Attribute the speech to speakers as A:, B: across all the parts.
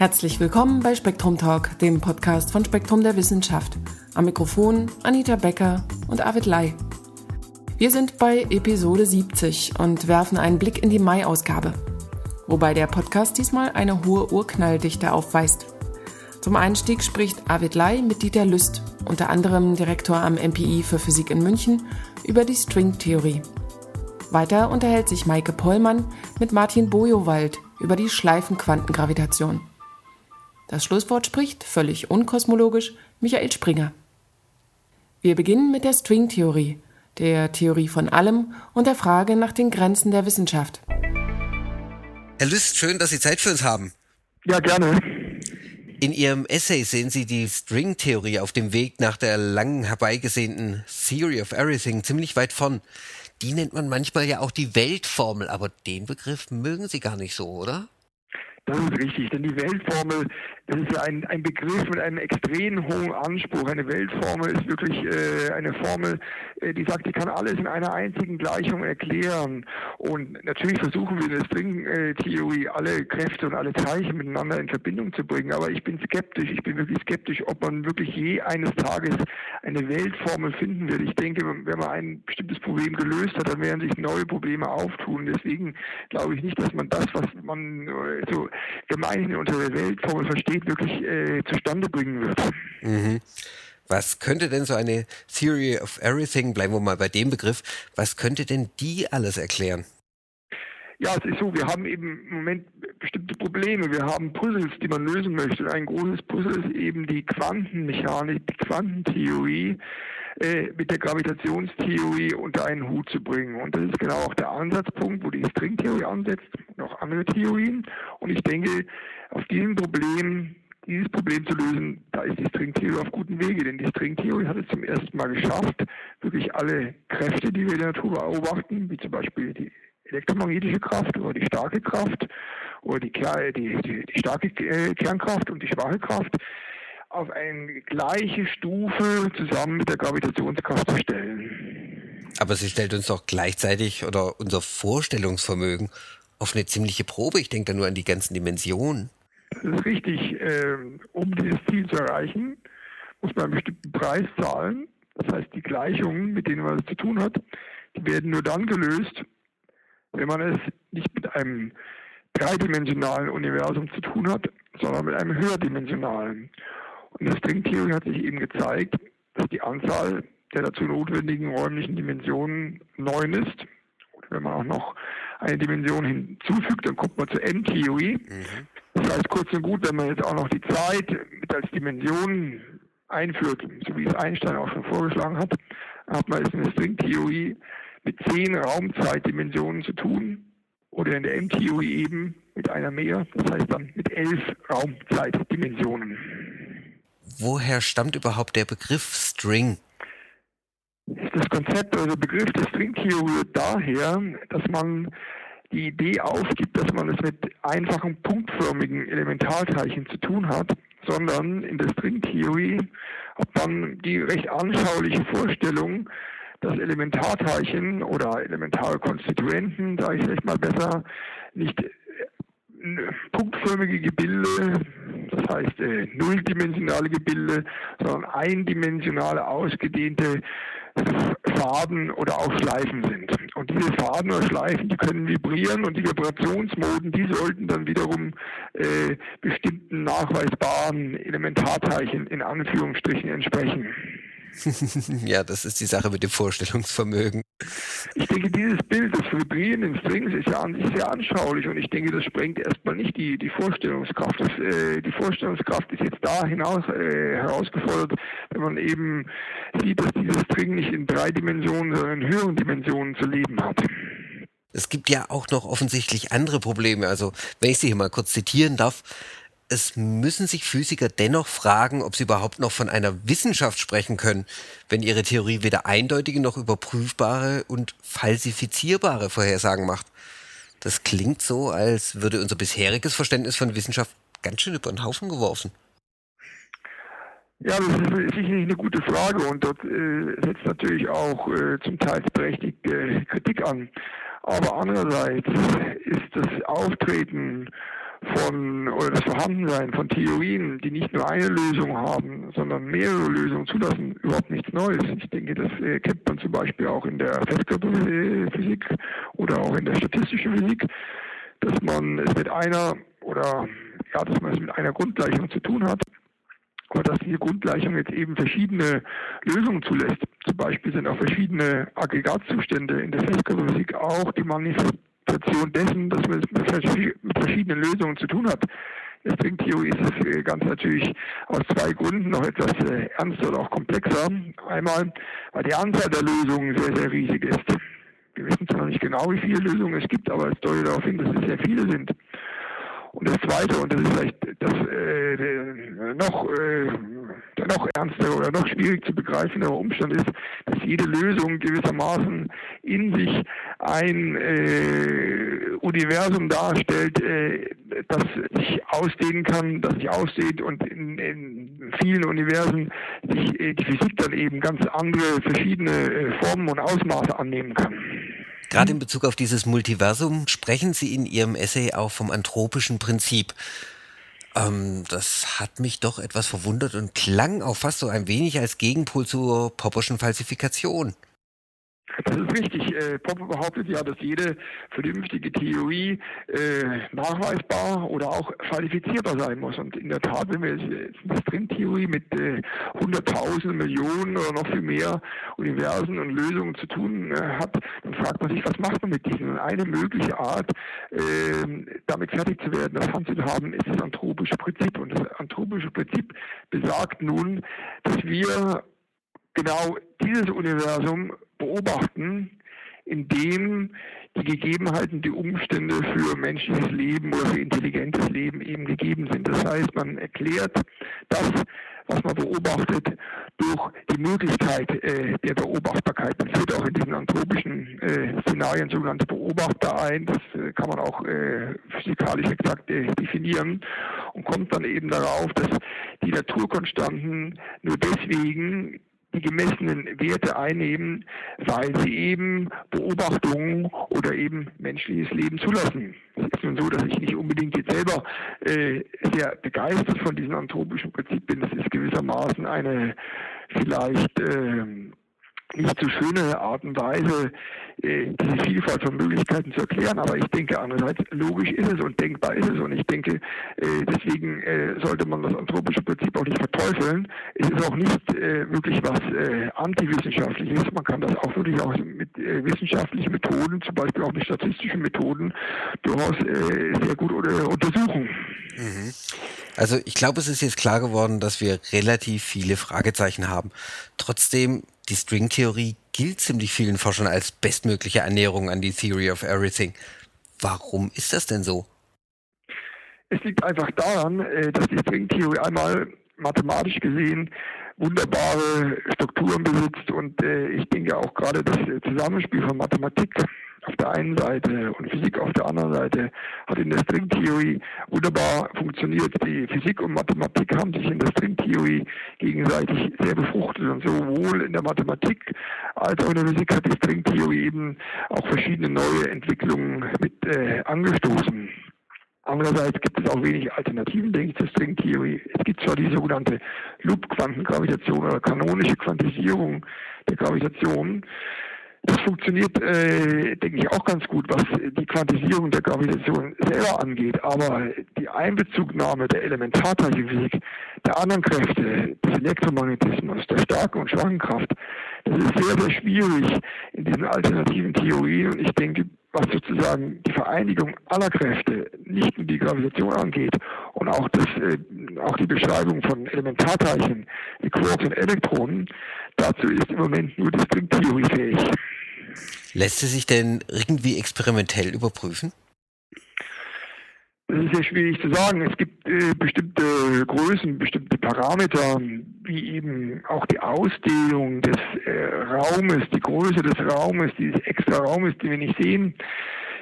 A: Herzlich willkommen bei Spektrum Talk, dem Podcast von Spektrum der Wissenschaft. Am Mikrofon Anita Becker und Arvid Lai. Wir sind bei Episode 70 und werfen einen Blick in die Mai-Ausgabe. Wobei der Podcast diesmal eine hohe Urknalldichte aufweist. Zum Einstieg spricht Arvid Lai mit Dieter Lüst, unter anderem Direktor am MPI für Physik in München, über die Stringtheorie. Weiter unterhält sich Maike Pollmann mit Martin Bojowald über die Schleifenquantengravitation. Das Schlusswort spricht, völlig unkosmologisch, Michael Springer. Wir beginnen mit der Stringtheorie, der Theorie von allem und der Frage nach den Grenzen der Wissenschaft.
B: Herr Lüst, schön, dass Sie Zeit für uns haben.
C: Ja, gerne.
B: In Ihrem Essay sehen Sie die Stringtheorie auf dem Weg nach der lang herbeigesehnten Theory of Everything ziemlich weit vorn. Die nennt man manchmal ja auch die Weltformel, aber den Begriff mögen Sie gar nicht so, oder?
C: Das ist richtig, denn die Weltformel, das ist ja ein, ein Begriff mit einem extrem hohen Anspruch. Eine Weltformel ist wirklich äh, eine Formel, äh, die sagt, die kann alles in einer einzigen Gleichung erklären. Und natürlich versuchen wir in der Stringtheorie alle Kräfte und alle Zeichen miteinander in Verbindung zu bringen. Aber ich bin skeptisch, ich bin wirklich skeptisch, ob man wirklich je eines Tages eine Weltformel finden wird. Ich denke, wenn man ein bestimmtes Problem gelöst hat, dann werden sich neue Probleme auftun. Deswegen glaube ich nicht, dass man das, was man äh, so gemeinhin unter der Weltformel versteht, wirklich äh, zustande bringen wird.
B: Mhm. Was könnte denn so eine Theory of Everything, bleiben wir mal bei dem Begriff, was könnte denn die alles erklären?
C: Ja, es ist so, wir haben eben im Moment bestimmte Probleme. Wir haben Puzzles, die man lösen möchte. Ein großes Puzzle ist eben die Quantenmechanik, die Quantentheorie äh, mit der Gravitationstheorie unter einen Hut zu bringen. Und das ist genau auch der Ansatzpunkt, wo die Stringtheorie ansetzt und auch andere Theorien. Und ich denke, auf diesem Problem dieses Problem zu lösen, da ist die Stringtheorie auf gutem Wege, denn die Stringtheorie hat es zum ersten Mal geschafft, wirklich alle Kräfte, die wir in der Natur beobachten, wie zum Beispiel die elektromagnetische Kraft oder die starke Kraft oder die, die, die, die starke äh, Kernkraft und die schwache Kraft auf eine gleiche Stufe zusammen mit der Gravitationskraft zu stellen.
B: Aber sie stellt uns doch gleichzeitig oder unser Vorstellungsvermögen auf eine ziemliche Probe. Ich denke da nur an die ganzen Dimensionen.
C: Das ist richtig. Ähm, um dieses Ziel zu erreichen, muss man einen bestimmten Preis zahlen. Das heißt, die Gleichungen, mit denen man es zu tun hat, die werden nur dann gelöst, wenn man es nicht mit einem dreidimensionalen Universum zu tun hat, sondern mit einem höherdimensionalen. Und das Stringtheorie hat sich eben gezeigt, dass die Anzahl der dazu notwendigen räumlichen Dimensionen neun ist. Und wenn man auch noch eine Dimension hinzufügt, dann kommt man zur M-Theorie. Mhm. Das heißt kurz und gut, wenn man jetzt auch noch die Zeit mit als Dimension einführt, so wie es Einstein auch schon vorgeschlagen hat, hat man es in der Stringtheorie mit zehn Raumzeitdimensionen zu tun oder in der M-Theorie eben mit einer mehr, das heißt dann mit elf Raumzeitdimensionen.
B: Woher stammt überhaupt der Begriff String?
C: Das Konzept oder der Begriff der Stringtheorie rührt daher, dass man die Idee aufgibt, dass man es mit einfachen punktförmigen Elementarteilchen zu tun hat, sondern in der Stringtheorie hat man die recht anschauliche Vorstellung, dass Elementarteilchen oder elementare Konstituenten, sage ich vielleicht mal besser, nicht punktförmige Gebilde, das heißt äh, nulldimensionale Gebilde, sondern eindimensionale, ausgedehnte Faden oder auch Schleifen sind. Und diese Faden oder Schleifen, die können vibrieren und die Vibrationsmoden, die sollten dann wiederum äh, bestimmten nachweisbaren Elementarteilchen in Anführungsstrichen entsprechen.
B: ja, das ist die Sache mit dem Vorstellungsvermögen.
C: Ich denke, dieses Bild des vibrierenden Strings ist ja an sich sehr anschaulich und ich denke, das sprengt erstmal nicht die, die Vorstellungskraft. Das, äh, die Vorstellungskraft ist jetzt da hinaus äh, herausgefordert, wenn man eben sieht, dass dieses String nicht in drei Dimensionen, sondern in höheren Dimensionen zu leben hat.
B: Es gibt ja auch noch offensichtlich andere Probleme. Also, wenn ich Sie hier mal kurz zitieren darf, es müssen sich Physiker dennoch fragen, ob sie überhaupt noch von einer Wissenschaft sprechen können, wenn ihre Theorie weder eindeutige noch überprüfbare und falsifizierbare Vorhersagen macht. Das klingt so, als würde unser bisheriges Verständnis von Wissenschaft ganz schön über den Haufen geworfen.
C: Ja, das ist sicherlich eine gute Frage und dort äh, setzt natürlich auch äh, zum Teil berechtigte Kritik an. Aber andererseits ist das Auftreten von oder das Vorhandensein von Theorien, die nicht nur eine Lösung haben, sondern mehrere Lösungen zulassen, überhaupt nichts Neues. Ich denke, das äh, kennt man zum Beispiel auch in der Festkörperphysik oder auch in der statistischen Physik, dass man es mit einer oder ja, dass man es mit einer Grundgleichung zu tun hat aber dass diese Grundgleichung jetzt eben verschiedene Lösungen zulässt. Zum Beispiel sind auch verschiedene Aggregatzustände in der Festkörperphysik auch die Manifestation dessen, dass man mit verschiedenen Lösungen zu tun hat. Der Stringtheorie ist das äh, natürlich aus zwei Gründen noch etwas äh, ernster oder auch komplexer. Einmal, weil die Anzahl der Lösungen sehr, sehr riesig ist. Wir wissen zwar nicht genau, wie viele Lösungen es gibt, aber es deutet darauf hin, dass es sehr viele sind. Und das Zweite, und das ist vielleicht das äh, noch, äh, noch ernster oder noch schwierig zu begreifende Umstand ist, dass jede Lösung gewissermaßen in sich ein äh, Universum darstellt, äh, das sich ausdehnen kann, das sich ausdehnt und in, in vielen Universen sich äh, die Physik dann eben ganz andere, verschiedene äh, Formen und Ausmaße annehmen kann.
B: Gerade in Bezug auf dieses Multiversum sprechen Sie in Ihrem Essay auch vom anthropischen Prinzip. Ähm, das hat mich doch etwas verwundert und klang auch fast so ein wenig als Gegenpol zur Popperschen Falsifikation.
C: Das ist richtig. Äh, Popper behauptet ja, dass jede vernünftige Theorie äh, nachweisbar oder auch falsifizierbar sein muss. Und in der Tat, wenn wir jetzt eine Stringtheorie mit äh, hunderttausenden, Millionen oder noch viel mehr Universen und Lösungen zu tun äh, hat, dann fragt man sich, was macht man mit diesen? Und eine mögliche Art, äh, damit fertig zu werden, das handzuhaben, ist das anthropische Prinzip. Und das anthropische Prinzip besagt nun, dass wir genau dieses Universum beobachten, in dem die Gegebenheiten, die Umstände für menschliches Leben oder für intelligentes Leben eben gegeben sind. Das heißt, man erklärt das, was man beobachtet, durch die Möglichkeit äh, der Beobachtbarkeit. Man führt auch in diesen anthropischen äh, Szenarien sogenannte Beobachter ein. Das äh, kann man auch äh, physikalisch exakt äh, definieren und kommt dann eben darauf, dass die Naturkonstanten nur deswegen die gemessenen Werte einnehmen, weil sie eben Beobachtungen oder eben menschliches Leben zulassen. Es ist nun so, dass ich nicht unbedingt jetzt selber äh, sehr begeistert von diesem anthropischen Prinzip bin. Das ist gewissermaßen eine vielleicht äh, nicht so schöne Art und Weise, äh, diese Vielfalt von Möglichkeiten zu erklären. Aber ich denke andererseits, logisch ist es und denkbar ist es. Und ich denke, äh, deswegen äh, sollte man das anthropische Prinzip auch nicht verteufeln. Es ist auch nicht äh, wirklich was äh, antiwissenschaftliches. Man kann das auch wirklich auch mit äh, wissenschaftlichen Methoden, zum Beispiel auch mit statistischen Methoden, durchaus sehr gut untersuchen.
B: Mhm. Also ich glaube, es ist jetzt klar geworden, dass wir relativ viele Fragezeichen haben. Trotzdem die Stringtheorie gilt ziemlich vielen Forschern als bestmögliche Annäherung an die Theory of Everything. Warum ist das denn so?
C: Es liegt einfach daran, äh, dass die Stringtheorie einmal mathematisch gesehen wunderbare Strukturen besitzt und äh, ich denke auch gerade das Zusammenspiel von Mathematik auf der einen Seite und Physik auf der anderen Seite hat in der Stringtheorie wunderbar funktioniert. Die Physik und Mathematik haben sich in der Stringtheorie gegenseitig sehr befruchtet und sowohl in der Mathematik als auch in der Physik hat die Stringtheorie eben auch verschiedene neue Entwicklungen mit äh, angestoßen. Andererseits gibt es auch wenig Alternativen, denke ich, zur Stringtheorie. Es gibt zwar die sogenannte Loop-Quantengravitation oder kanonische Quantisierung der Gravitation, das funktioniert, äh, denke ich, auch ganz gut, was die Quantisierung der Gravitation selber angeht. Aber die Einbezugnahme der Elementarteilchenphysik, der anderen Kräfte, des Elektromagnetismus, der starken und schwachen Kraft, das ist sehr, sehr schwierig in diesen alternativen Theorien. Und ich denke, was sozusagen die Vereinigung aller Kräfte, nicht nur die Gravitation angeht und auch, das, äh, auch die Beschreibung von Elementarteilchen, wie Quarks und Elektronen, dazu ist im Moment nur die Stringtheorie fähig.
B: Lässt es sich denn irgendwie experimentell überprüfen?
C: Das ist sehr schwierig zu sagen. Es gibt äh, bestimmte Größen, bestimmte Parameter, wie eben auch die Ausdehnung des äh, Raumes, die Größe des Raumes, dieses extra Raumes, den wir nicht sehen.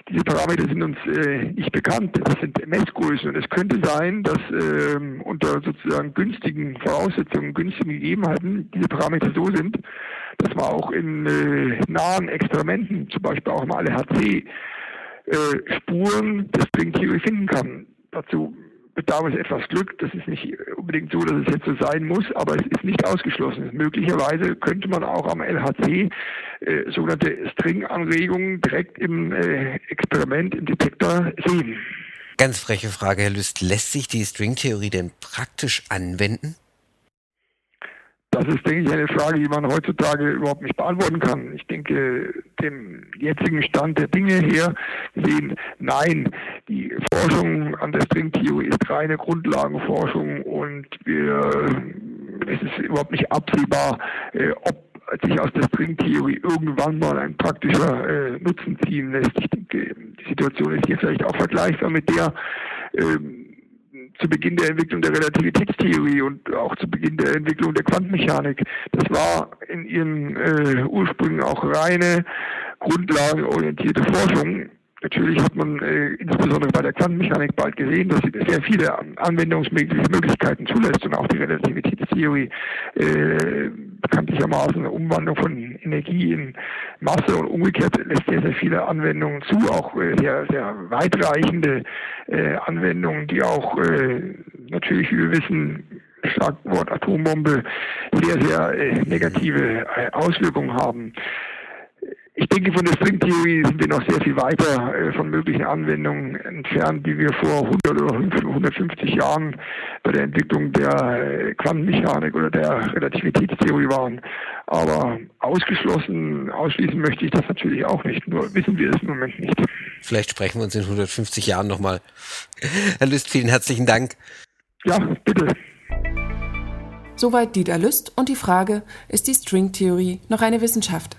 C: Diese Parameter sind uns äh, nicht bekannt. Das sind Messgrößen. Und es könnte sein, dass ähm, unter sozusagen günstigen Voraussetzungen, günstigen Gegebenheiten diese Parameter so sind, dass man auch in äh, nahen Experimenten, zum Beispiel auch im LHC, äh, Spuren des String Theory finden kann. dazu bedarf es etwas Glück. Das ist nicht unbedingt so, dass es jetzt so sein muss, aber es ist nicht ausgeschlossen. Möglicherweise könnte man auch am LHC äh, sogenannte String-Anregungen direkt im äh, Experiment, im Detektor sehen.
B: Ganz freche Frage, Herr Lüst. Lässt sich die Stringtheorie denn praktisch anwenden?
C: Das ist, denke ich, eine Frage, die man heutzutage überhaupt nicht beantworten kann. Ich denke, dem jetzigen Stand der Dinge her sehen, nein, die Forschung an der Stringtheorie ist reine Grundlagenforschung und wir, es ist überhaupt nicht absehbar, äh, ob sich aus der Stringtheorie irgendwann mal ein praktischer äh, Nutzen ziehen lässt. Ich denke, die Situation ist hier vielleicht auch vergleichbar mit der, ähm, zu Beginn der Entwicklung der Relativitätstheorie und auch zu Beginn der Entwicklung der Quantenmechanik. Das war in ihren äh, Ursprüngen auch reine grundlagenorientierte Forschung. Natürlich hat man äh, insbesondere bei der Quantenmechanik bald gesehen, dass sie sehr viele Anwendungsmöglichkeiten zulässt und auch die Relativitätstheorie äh, bekanntlichermaßen eine Umwandlung von Energie in Masse und umgekehrt lässt sehr, sehr viele Anwendungen zu, auch äh, sehr, sehr weitreichende äh, Anwendungen, die auch äh, natürlich, wie wir wissen, Schlagwort Atombombe sehr, sehr äh, negative äh, Auswirkungen haben. Ich denke, von der Stringtheorie sind wir noch sehr viel weiter äh, von möglichen Anwendungen entfernt, wie wir vor 100 oder 150 Jahren bei der Entwicklung der äh, Quantenmechanik oder der Relativitätstheorie waren. Aber ausgeschlossen, ausschließen möchte ich das natürlich auch nicht. Nur wissen wir es im Moment nicht.
B: Vielleicht sprechen wir uns in 150 Jahren nochmal. Herr Lüst, vielen herzlichen Dank.
C: Ja, bitte.
A: Soweit Dieter Lüst und die Frage, ist die Stringtheorie noch eine Wissenschaft?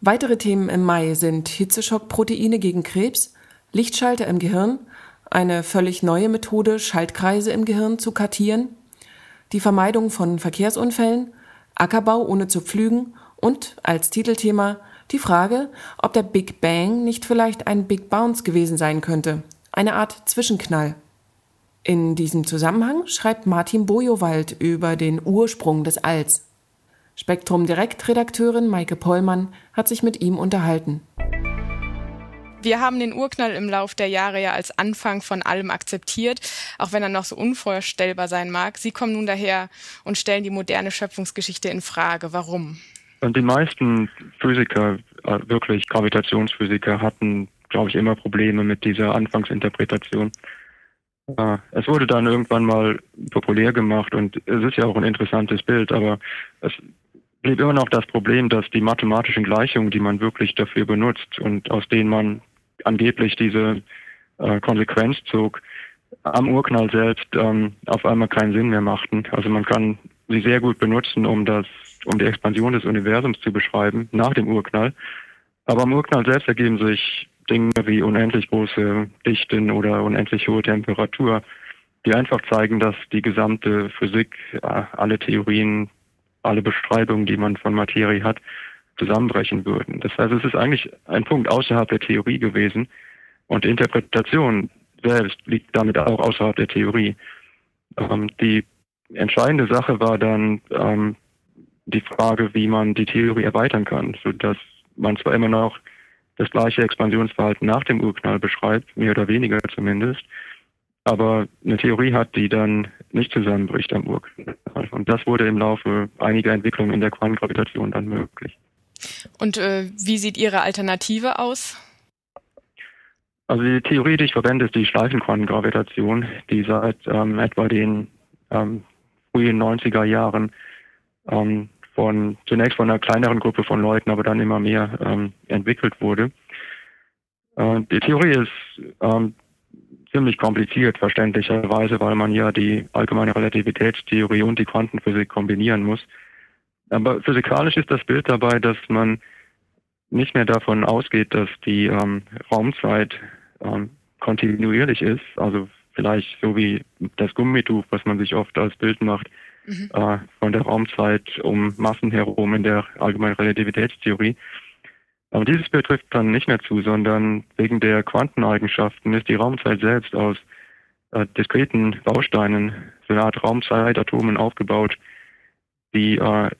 A: Weitere Themen im Mai sind Hitzeschockproteine gegen Krebs, Lichtschalter im Gehirn, eine völlig neue Methode, Schaltkreise im Gehirn zu kartieren, die Vermeidung von Verkehrsunfällen, Ackerbau ohne zu pflügen und als Titelthema die Frage, ob der Big Bang nicht vielleicht ein Big Bounce gewesen sein könnte, eine Art Zwischenknall. In diesem Zusammenhang schreibt Martin Bojowald über den Ursprung des Alls. Spektrum Direktredakteurin Maike Pollmann hat sich mit ihm unterhalten.
D: Wir haben den Urknall im Lauf der Jahre ja als Anfang von allem akzeptiert, auch wenn er noch so unvorstellbar sein mag. Sie kommen nun daher und stellen die moderne Schöpfungsgeschichte in Frage. Warum?
E: Die meisten Physiker, äh, wirklich Gravitationsphysiker, hatten, glaube ich, immer Probleme mit dieser Anfangsinterpretation. Äh, es wurde dann irgendwann mal populär gemacht und es ist ja auch ein interessantes Bild, aber es blieb immer noch das Problem, dass die mathematischen Gleichungen, die man wirklich dafür benutzt und aus denen man angeblich diese äh, Konsequenz zog, am Urknall selbst ähm, auf einmal keinen Sinn mehr machten. Also man kann sie sehr gut benutzen, um das, um die Expansion des Universums zu beschreiben nach dem Urknall. Aber am Urknall selbst ergeben sich Dinge wie unendlich große Dichten oder unendlich hohe Temperatur, die einfach zeigen, dass die gesamte Physik, äh, alle Theorien alle Beschreibungen, die man von Materie hat, zusammenbrechen würden. Das heißt, es ist eigentlich ein Punkt außerhalb der Theorie gewesen und die Interpretation selbst liegt damit auch außerhalb der Theorie. Ähm, die entscheidende Sache war dann ähm, die Frage, wie man die Theorie erweitern kann, sodass man zwar immer noch das gleiche Expansionsverhalten nach dem Urknall beschreibt, mehr oder weniger zumindest, aber eine Theorie hat, die dann nicht zusammenbricht am Urknall. Und das wurde im Laufe einiger Entwicklungen in der Quantengravitation dann möglich.
D: Und äh, wie sieht Ihre Alternative aus?
E: Also die Theorie, die ich verwende, ist die Schleifenquantengravitation, die seit ähm, etwa den ähm, frühen 90er Jahren ähm, von zunächst von einer kleineren Gruppe von Leuten, aber dann immer mehr ähm, entwickelt wurde. Äh, die Theorie ist ähm, ziemlich kompliziert, verständlicherweise, weil man ja die allgemeine Relativitätstheorie und die Quantenphysik kombinieren muss. Aber physikalisch ist das Bild dabei, dass man nicht mehr davon ausgeht, dass die ähm, Raumzeit ähm, kontinuierlich ist, also vielleicht so wie das Gummituch, was man sich oft als Bild macht, mhm. äh, von der Raumzeit um Massen herum in der allgemeinen Relativitätstheorie, aber dieses Bild trifft dann nicht mehr zu, sondern wegen der Quanteneigenschaften ist die Raumzeit selbst aus äh, diskreten Bausteinen, so eine Art Raumzeitatomen aufgebaut, die äh,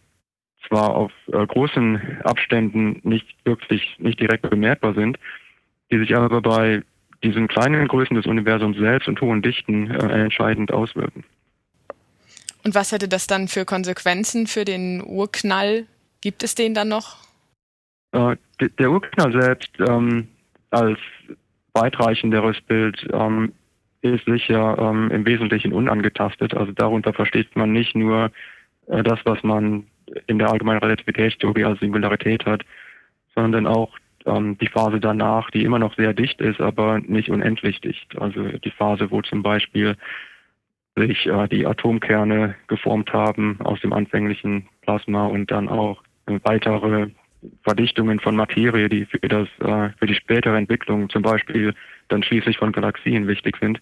E: zwar auf äh, großen Abständen nicht wirklich, nicht direkt bemerkbar sind, die sich aber bei diesen kleinen Größen des Universums selbst und hohen Dichten äh, entscheidend auswirken.
D: Und was hätte das dann für Konsequenzen für den Urknall? Gibt es den dann noch?
E: Äh, der Urknall selbst ähm, als weitreichenderes Bild ähm, ist sicher ähm, im Wesentlichen unangetastet. Also darunter versteht man nicht nur äh, das, was man in der allgemeinen Relativitätstheorie als Singularität hat, sondern auch ähm, die Phase danach, die immer noch sehr dicht ist, aber nicht unendlich dicht. Also die Phase, wo zum Beispiel sich äh, die Atomkerne geformt haben aus dem anfänglichen Plasma und dann auch weitere Verdichtungen von Materie, die für das äh, für die spätere Entwicklung zum Beispiel dann schließlich von Galaxien wichtig sind.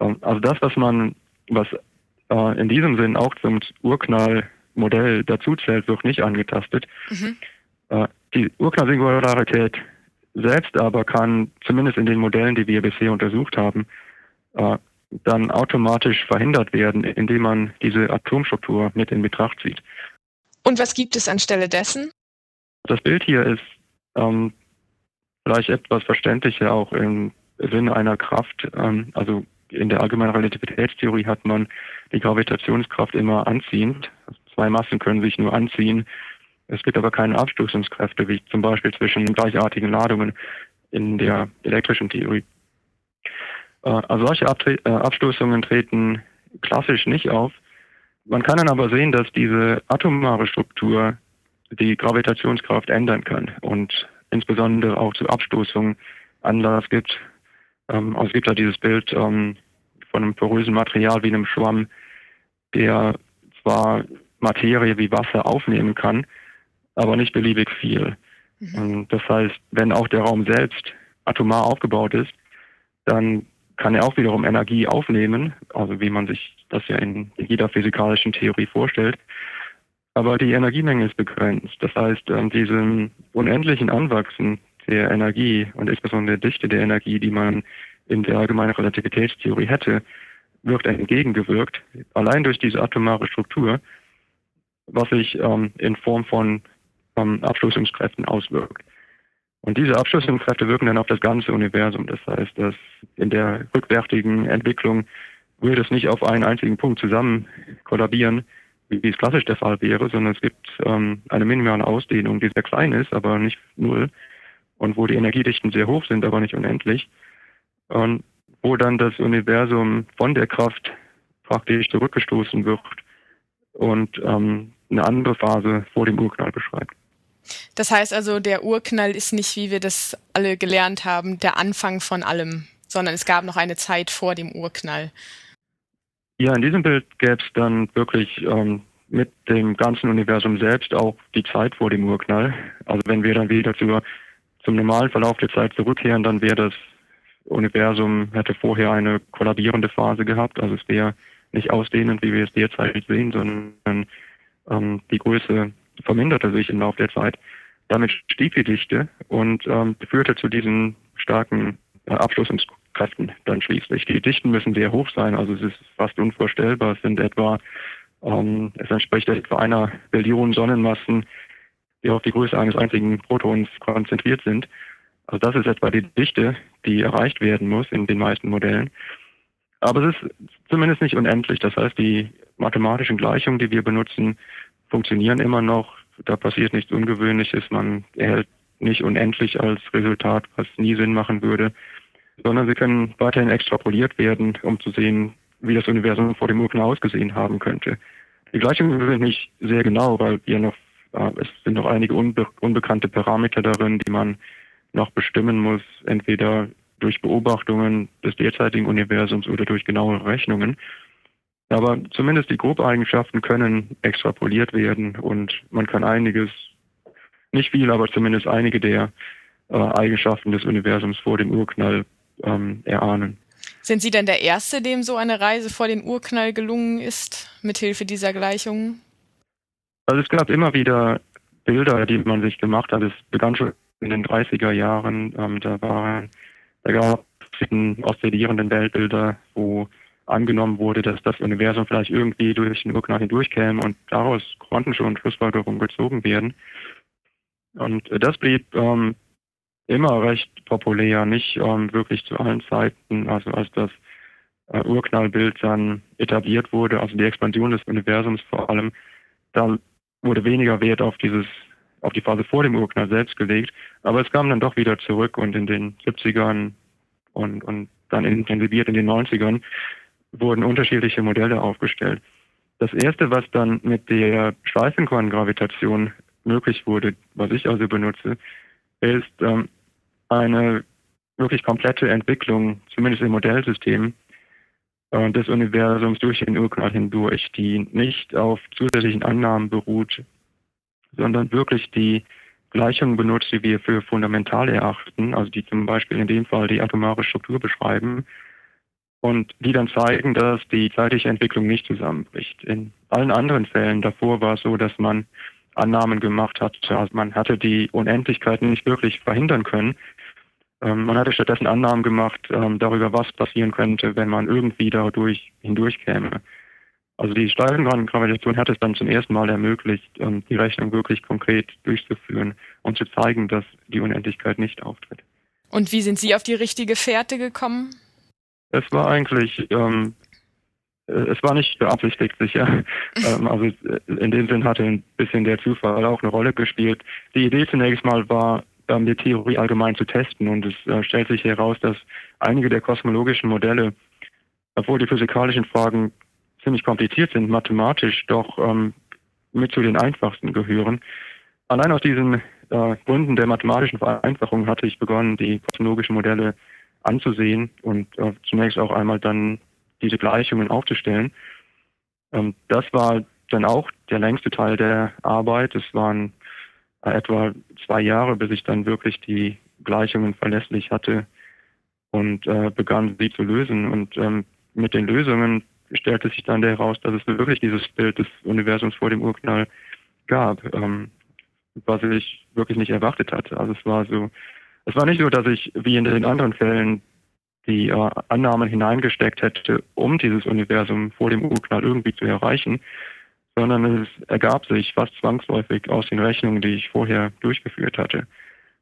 E: Ähm, also das, was man, was äh, in diesem Sinn auch zum Urknallmodell dazu zählt, wird nicht angetastet. Mhm. Äh, die Urknallsingularität selbst aber kann zumindest in den Modellen, die wir bisher untersucht haben, äh, dann automatisch verhindert werden, indem man diese Atomstruktur mit in Betracht zieht.
D: Und was gibt es anstelle dessen?
E: Das Bild hier ist ähm, vielleicht etwas verständlicher auch im Sinne einer Kraft. Ähm, also in der allgemeinen Relativitätstheorie hat man die Gravitationskraft immer anziehend. Zwei Massen können sich nur anziehen. Es gibt aber keine Abstoßungskräfte, wie zum Beispiel zwischen gleichartigen Ladungen in der elektrischen Theorie. Äh, also solche äh, Abstoßungen treten klassisch nicht auf. Man kann dann aber sehen, dass diese atomare Struktur die Gravitationskraft ändern kann und insbesondere auch zu Abstoßungen Anlass gibt. Ähm, also es gibt da dieses Bild ähm, von einem porösen Material wie einem Schwamm, der zwar Materie wie Wasser aufnehmen kann, aber nicht beliebig viel. Mhm. Das heißt, wenn auch der Raum selbst atomar aufgebaut ist, dann kann er auch wiederum Energie aufnehmen, also wie man sich das ja in jeder physikalischen Theorie vorstellt. Aber die Energiemenge ist begrenzt. Das heißt, diesem unendlichen Anwachsen der Energie und insbesondere der Dichte der Energie, die man in der allgemeinen Relativitätstheorie hätte, wird entgegengewirkt, allein durch diese atomare Struktur, was sich ähm, in Form von ähm, Abstoßungskräften auswirkt. Und diese Abstoßungskräfte wirken dann auf das ganze Universum. Das heißt, dass in der rückwärtigen Entwicklung würde es nicht auf einen einzigen Punkt zusammen kollabieren, wie es klassisch der Fall wäre, sondern es gibt ähm, eine minimale Ausdehnung, die sehr klein ist, aber nicht null, und wo die Energiedichten sehr hoch sind, aber nicht unendlich, und wo dann das Universum von der Kraft praktisch zurückgestoßen wird und ähm, eine andere Phase vor dem Urknall beschreibt.
D: Das heißt also, der Urknall ist nicht, wie wir das alle gelernt haben, der Anfang von allem, sondern es gab noch eine Zeit vor dem Urknall.
E: Ja, in diesem Bild gäbe es dann wirklich ähm, mit dem ganzen Universum selbst auch die Zeit vor dem Urknall. Also wenn wir dann wieder zur, zum normalen Verlauf der Zeit zurückkehren, dann wäre das Universum, hätte vorher eine kollabierende Phase gehabt. Also es wäre nicht ausdehnend, wie wir es derzeit sehen, sondern ähm, die Größe verminderte sich im Laufe der Zeit. Damit stieg die Dichte und ähm, führte zu diesen starken äh, Abstoßungskräften dann schließlich. Die Dichten müssen sehr hoch sein, also es ist fast unvorstellbar. Es sind etwa, ähm, es entspricht etwa einer Billion Sonnenmassen, die auf die Größe eines einzigen Protons konzentriert sind. Also das ist etwa die Dichte, die erreicht werden muss in den meisten Modellen. Aber es ist zumindest nicht unendlich. Das heißt, die mathematischen Gleichungen, die wir benutzen, funktionieren immer noch. Da passiert nichts Ungewöhnliches. Man erhält nicht unendlich als Resultat, was nie Sinn machen würde, sondern sie können weiterhin extrapoliert werden, um zu sehen, wie das Universum vor dem Urknall ausgesehen haben könnte. Die Gleichungen sind nicht sehr genau, weil wir noch, äh, es sind noch einige unbe unbekannte Parameter darin, die man noch bestimmen muss, entweder durch Beobachtungen des derzeitigen Universums oder durch genauere Rechnungen. Aber zumindest die Grobeigenschaften können extrapoliert werden und man kann einiges, nicht viel, aber zumindest einige der äh, Eigenschaften des Universums vor dem Urknall ähm, erahnen.
D: Sind Sie denn der Erste, dem so eine Reise vor den Urknall gelungen ist, mithilfe dieser Gleichungen?
E: Also es gab immer wieder Bilder, die man sich gemacht hat. Es begann schon in den 30er Jahren. Ähm, da, waren, da gab es oszillierenden Weltbilder, wo angenommen wurde, dass das Universum vielleicht irgendwie durch den Urknall hindurchkäme und daraus konnten schon Schlussfolgerungen gezogen werden. Und das blieb ähm, immer recht populär, nicht ähm, wirklich zu allen Zeiten, also als das äh, Urknallbild dann etabliert wurde, also die Expansion des Universums vor allem, da wurde weniger Wert auf dieses, auf die Phase vor dem Urknall selbst gelegt, aber es kam dann doch wieder zurück und in den 70ern und, und dann intensiviert in den 90ern wurden unterschiedliche Modelle aufgestellt. Das erste, was dann mit der Schleifenkorngravitation möglich wurde, was ich also benutze, ist ähm, eine wirklich komplette Entwicklung, zumindest im Modellsystem, äh, des Universums durch den Urknall hindurch, die nicht auf zusätzlichen Annahmen beruht, sondern wirklich die Gleichungen benutzt, die wir für fundamental erachten, also die zum Beispiel in dem Fall die atomare Struktur beschreiben und die dann zeigen, dass die zeitliche Entwicklung nicht zusammenbricht. In allen anderen Fällen davor war es so, dass man Annahmen gemacht hat. Also man hatte die Unendlichkeit nicht wirklich verhindern können. Ähm, man hatte stattdessen Annahmen gemacht ähm, darüber, was passieren könnte, wenn man irgendwie dadurch hindurchkäme. Also die Steifengravitation hat es dann zum ersten Mal ermöglicht, ähm, die Rechnung wirklich konkret durchzuführen und zu zeigen, dass die Unendlichkeit nicht auftritt.
D: Und wie sind Sie auf die richtige Fährte gekommen?
E: Es war eigentlich, ähm, äh, es war nicht beabsichtigt sicher. ähm, also äh, in dem Sinn hatte ein bisschen der Zufall auch eine Rolle gespielt. Die Idee zunächst mal war, ähm, die Theorie allgemein zu testen und es äh, stellt sich heraus, dass einige der kosmologischen Modelle, obwohl die physikalischen Fragen ziemlich kompliziert sind, mathematisch doch ähm, mit zu den einfachsten gehören. Allein aus diesen äh, Gründen der mathematischen Vereinfachung hatte ich begonnen, die kosmologischen Modelle anzusehen und äh, zunächst auch einmal dann diese Gleichungen aufzustellen. Ähm, das war dann auch der längste Teil der Arbeit. Es waren etwa zwei Jahre, bis ich dann wirklich die Gleichungen verlässlich hatte und äh, begann sie zu lösen. Und ähm, mit den Lösungen stellte sich dann heraus, dass es wirklich dieses Bild des Universums vor dem Urknall gab, ähm, was ich wirklich nicht erwartet hatte. Also es war so es war nicht so, dass ich wie in den anderen Fällen die äh, Annahmen hineingesteckt hätte, um dieses Universum vor dem Urknall irgendwie zu erreichen, sondern es ergab sich fast zwangsläufig aus den Rechnungen, die ich vorher durchgeführt hatte.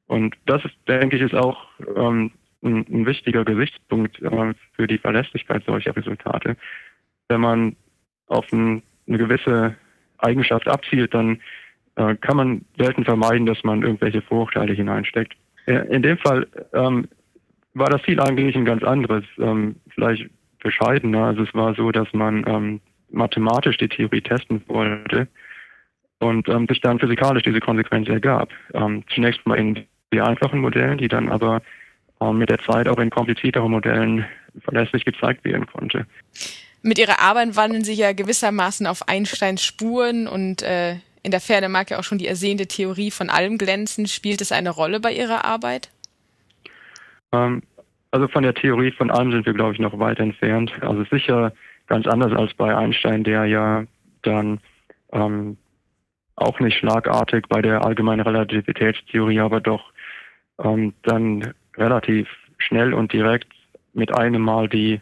E: Und das ist, denke ich, ist auch ähm, ein, ein, wichtiger Gesichtspunkt äh, für die Verlässlichkeit solcher Resultate. Wenn man auf ein, eine gewisse Eigenschaft abzielt, dann äh, kann man selten vermeiden, dass man irgendwelche Vorurteile hineinsteckt. In dem Fall ähm, war das Ziel eigentlich ein ganz anderes, ähm, vielleicht bescheidener. Also es war so, dass man ähm, mathematisch die Theorie testen wollte und ähm, sich dann physikalisch diese Konsequenz ergab. Ähm, zunächst mal in die einfachen Modellen, die dann aber ähm, mit der Zeit auch in komplizierteren Modellen verlässlich gezeigt werden konnte.
D: Mit Ihrer Arbeit wandeln Sie ja gewissermaßen auf Einsteins Spuren und äh, in der Ferne mag ja auch schon die ersehnte Theorie von allem glänzen. Spielt es eine Rolle bei Ihrer Arbeit?
E: Ähm, also von der Theorie von allem sind wir, glaube ich, noch weit entfernt. Also sicher ganz anders als bei Einstein, der ja dann ähm, auch nicht schlagartig bei der allgemeinen Relativitätstheorie, aber doch ähm, dann relativ schnell und direkt mit einem Mal die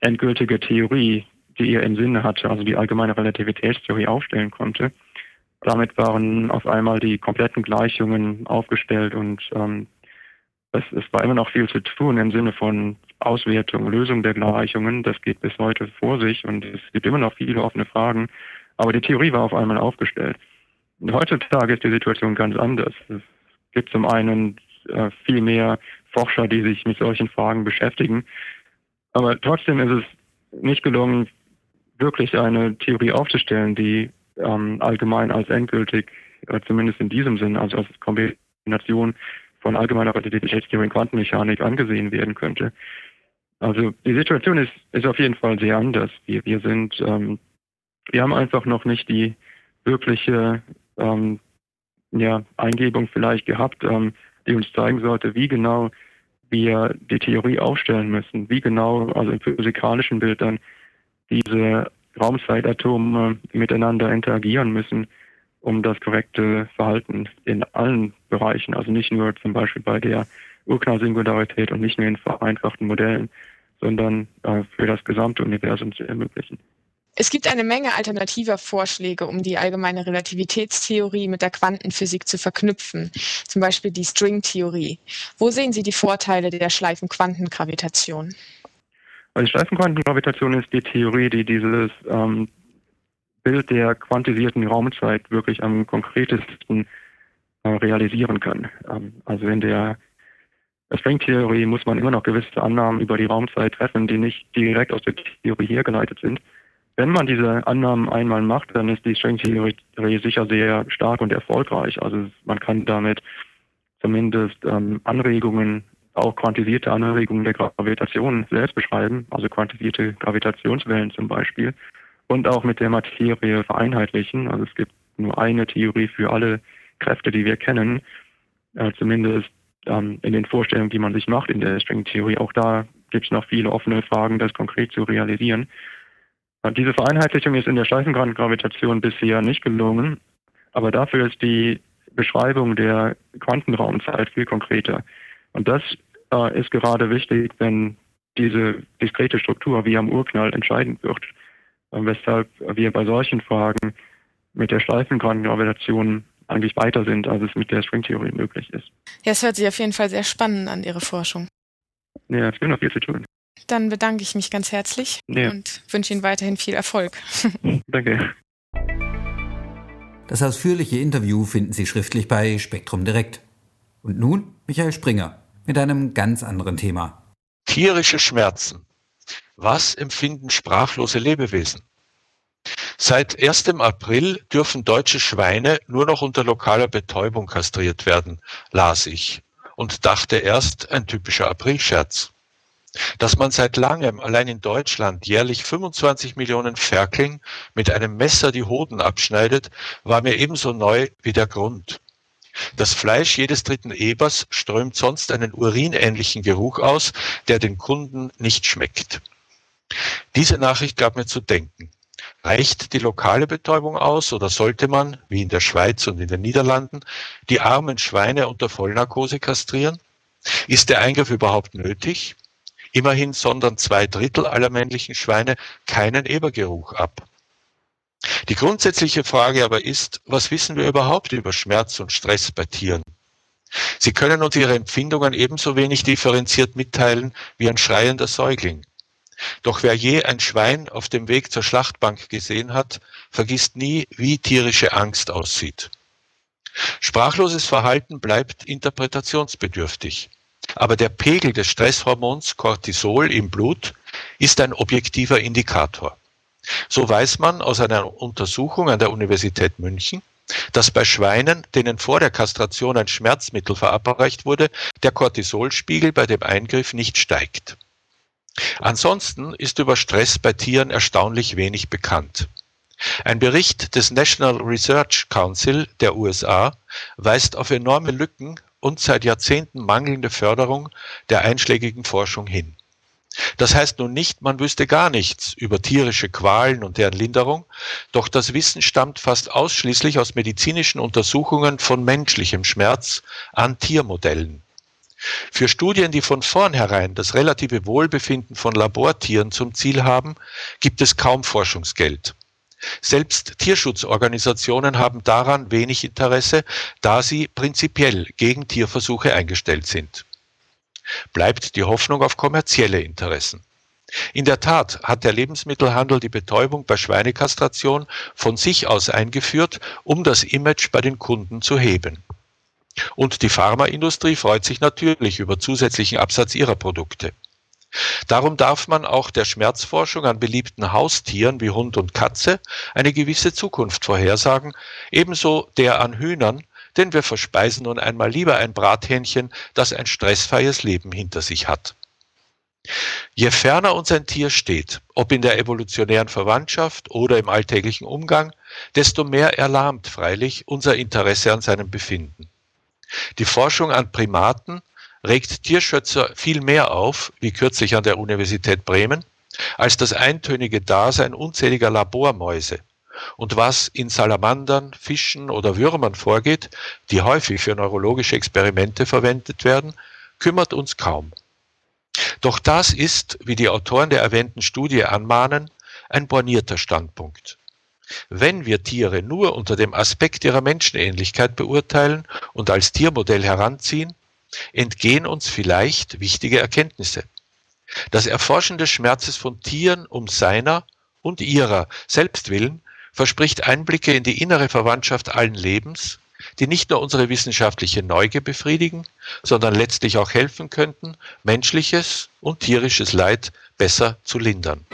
E: endgültige Theorie, die er im Sinne hatte, also die allgemeine Relativitätstheorie aufstellen konnte. Damit waren auf einmal die kompletten Gleichungen aufgestellt und ähm, es, es war immer noch viel zu tun im Sinne von Auswertung, Lösung der Gleichungen. Das geht bis heute vor sich und es gibt immer noch viele offene Fragen. Aber die Theorie war auf einmal aufgestellt. Und heutzutage ist die Situation ganz anders. Es gibt zum einen äh, viel mehr Forscher, die sich mit solchen Fragen beschäftigen. Aber trotzdem ist es nicht gelungen, wirklich eine Theorie aufzustellen, die ähm, allgemein als endgültig, äh, zumindest in diesem Sinn, also als Kombination von allgemeiner Relativitätstheorie und Quantenmechanik angesehen werden könnte. Also die Situation ist, ist auf jeden Fall sehr anders. Wir, wir sind, ähm, wir haben einfach noch nicht die wirkliche ähm, ja, Eingebung vielleicht gehabt, ähm, die uns zeigen sollte, wie genau wir die Theorie aufstellen müssen, wie genau, also im physikalischen Bild dann diese Raumzeitatome miteinander interagieren müssen, um das korrekte Verhalten in allen Bereichen, also nicht nur zum Beispiel bei der Urknallsingularität und nicht nur in vereinfachten Modellen, sondern äh, für das gesamte Universum zu ermöglichen.
D: Es gibt eine Menge alternativer Vorschläge, um die allgemeine Relativitätstheorie mit der Quantenphysik zu verknüpfen, zum Beispiel die Stringtheorie. Wo sehen Sie die Vorteile der Schleifenquantengravitation?
E: Also die Schleifenquantengravitation ist die Theorie, die dieses ähm, Bild der quantisierten Raumzeit wirklich am konkretesten realisieren kann. Ähm, also in der Stringtheorie muss man immer noch gewisse Annahmen über die Raumzeit treffen, die nicht direkt aus der Theorie hergeleitet sind. Wenn man diese Annahmen einmal macht, dann ist die Stringtheorie sicher sehr stark und erfolgreich. Also man kann damit zumindest ähm, Anregungen, auch quantisierte Anregungen der Gravitation selbst beschreiben, also quantisierte Gravitationswellen zum Beispiel, und auch mit der Materie vereinheitlichen. Also es gibt nur eine Theorie für alle Kräfte, die wir kennen, äh, zumindest ähm, in den Vorstellungen, die man sich macht in der Stringtheorie. Auch da gibt es noch viele offene Fragen, das konkret zu realisieren. Diese Vereinheitlichung ist in der Schleifengravitation bisher nicht gelungen, aber dafür ist die Beschreibung der Quantenraumzeit viel konkreter. Und das äh, ist gerade wichtig, wenn diese diskrete Struktur wie am Urknall entscheidend wird, äh, weshalb wir bei solchen Fragen mit der Schleifengravitation eigentlich weiter sind, als es mit der Stringtheorie möglich ist.
D: Ja, es hört sich auf jeden Fall sehr spannend an, Ihre Forschung.
E: Ja, es gibt noch viel zu tun.
D: Dann bedanke ich mich ganz herzlich ja. und wünsche Ihnen weiterhin viel Erfolg.
E: Danke.
F: Das ausführliche Interview finden Sie schriftlich bei Spektrum Direkt. Und nun Michael Springer mit einem ganz anderen Thema.
G: Tierische Schmerzen. Was empfinden sprachlose Lebewesen? Seit 1. April dürfen deutsche Schweine nur noch unter lokaler Betäubung kastriert werden, las ich und dachte erst ein typischer Aprilscherz. Dass man seit langem allein in Deutschland jährlich 25 Millionen Ferkeln mit einem Messer die Hoden abschneidet, war mir ebenso neu wie der Grund. Das Fleisch jedes dritten Ebers strömt sonst einen urinähnlichen Geruch aus, der den Kunden nicht schmeckt. Diese Nachricht gab mir zu denken. Reicht die lokale Betäubung aus oder sollte man, wie in der Schweiz und in den Niederlanden, die armen Schweine unter Vollnarkose kastrieren? Ist der Eingriff überhaupt nötig? Immerhin sondern zwei Drittel aller männlichen Schweine keinen Ebergeruch ab. Die grundsätzliche Frage aber ist, was wissen wir überhaupt über Schmerz und Stress bei Tieren? Sie können uns ihre Empfindungen ebenso wenig differenziert mitteilen wie ein schreiender Säugling. Doch wer je ein Schwein auf dem Weg zur Schlachtbank gesehen hat, vergisst nie, wie tierische Angst aussieht. Sprachloses Verhalten bleibt interpretationsbedürftig. Aber der Pegel des Stresshormons Cortisol im Blut ist ein objektiver Indikator. So weiß man aus einer Untersuchung an der Universität München, dass bei Schweinen, denen vor der Kastration ein Schmerzmittel verabreicht wurde, der Cortisolspiegel bei dem Eingriff nicht steigt. Ansonsten ist über Stress bei Tieren erstaunlich wenig bekannt. Ein Bericht des National Research Council der USA weist auf enorme Lücken und seit Jahrzehnten mangelnde Förderung der einschlägigen Forschung hin. Das heißt nun nicht, man wüsste gar nichts über tierische Qualen und deren Linderung, doch das Wissen stammt fast ausschließlich aus medizinischen Untersuchungen von menschlichem Schmerz an Tiermodellen. Für Studien, die von vornherein das relative Wohlbefinden von Labortieren zum Ziel haben, gibt es kaum Forschungsgeld. Selbst Tierschutzorganisationen haben daran wenig Interesse, da sie prinzipiell gegen Tierversuche eingestellt sind. Bleibt die Hoffnung auf kommerzielle Interessen. In der Tat hat der Lebensmittelhandel die Betäubung bei Schweinekastration von sich aus eingeführt, um das Image bei den Kunden zu heben. Und die Pharmaindustrie freut sich natürlich über zusätzlichen Absatz ihrer Produkte. Darum darf man auch der Schmerzforschung an beliebten Haustieren wie Hund und Katze eine gewisse Zukunft vorhersagen, ebenso der an Hühnern, denn wir verspeisen nun einmal lieber ein Brathähnchen, das ein stressfreies Leben hinter sich hat. Je ferner uns ein Tier steht, ob in der evolutionären Verwandtschaft oder im alltäglichen Umgang, desto mehr erlahmt freilich unser Interesse an seinem Befinden. Die Forschung an Primaten regt Tierschützer viel mehr auf, wie kürzlich an der Universität Bremen, als das eintönige Dasein unzähliger Labormäuse. Und was in Salamandern, Fischen oder Würmern vorgeht, die häufig für neurologische Experimente verwendet werden, kümmert uns kaum. Doch das ist, wie die Autoren der erwähnten Studie anmahnen, ein bornierter Standpunkt. Wenn wir Tiere nur unter dem Aspekt ihrer Menschenähnlichkeit beurteilen und als Tiermodell heranziehen, entgehen uns vielleicht wichtige Erkenntnisse. Das Erforschen des Schmerzes von Tieren um seiner und ihrer selbst willen verspricht Einblicke in die innere Verwandtschaft allen Lebens, die nicht nur unsere wissenschaftliche Neugier befriedigen, sondern letztlich auch helfen könnten, menschliches und tierisches Leid besser zu lindern.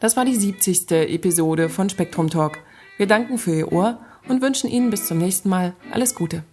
A: Das war die 70. Episode von Spektrum Talk. Wir danken für Ihr Ohr und wünschen Ihnen bis zum nächsten Mal alles Gute.